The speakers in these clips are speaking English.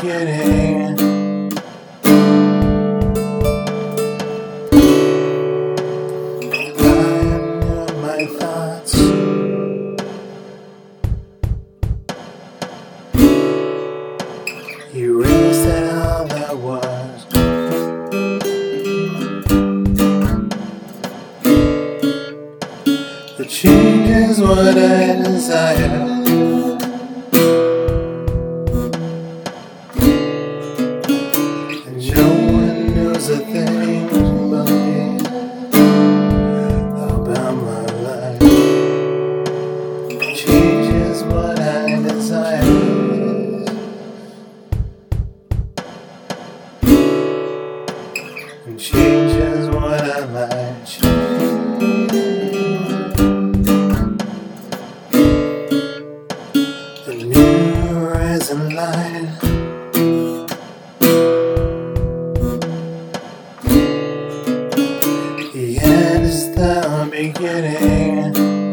beginning. My thoughts. You raised that was. The change is what I desire. And change what I like. The new rising light. The end is the beginning.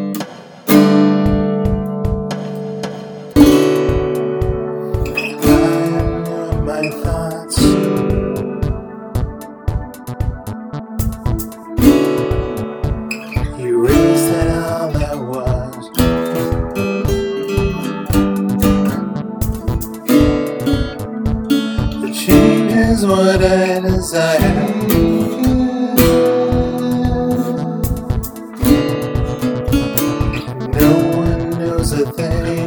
what I desire. No one knows a thing.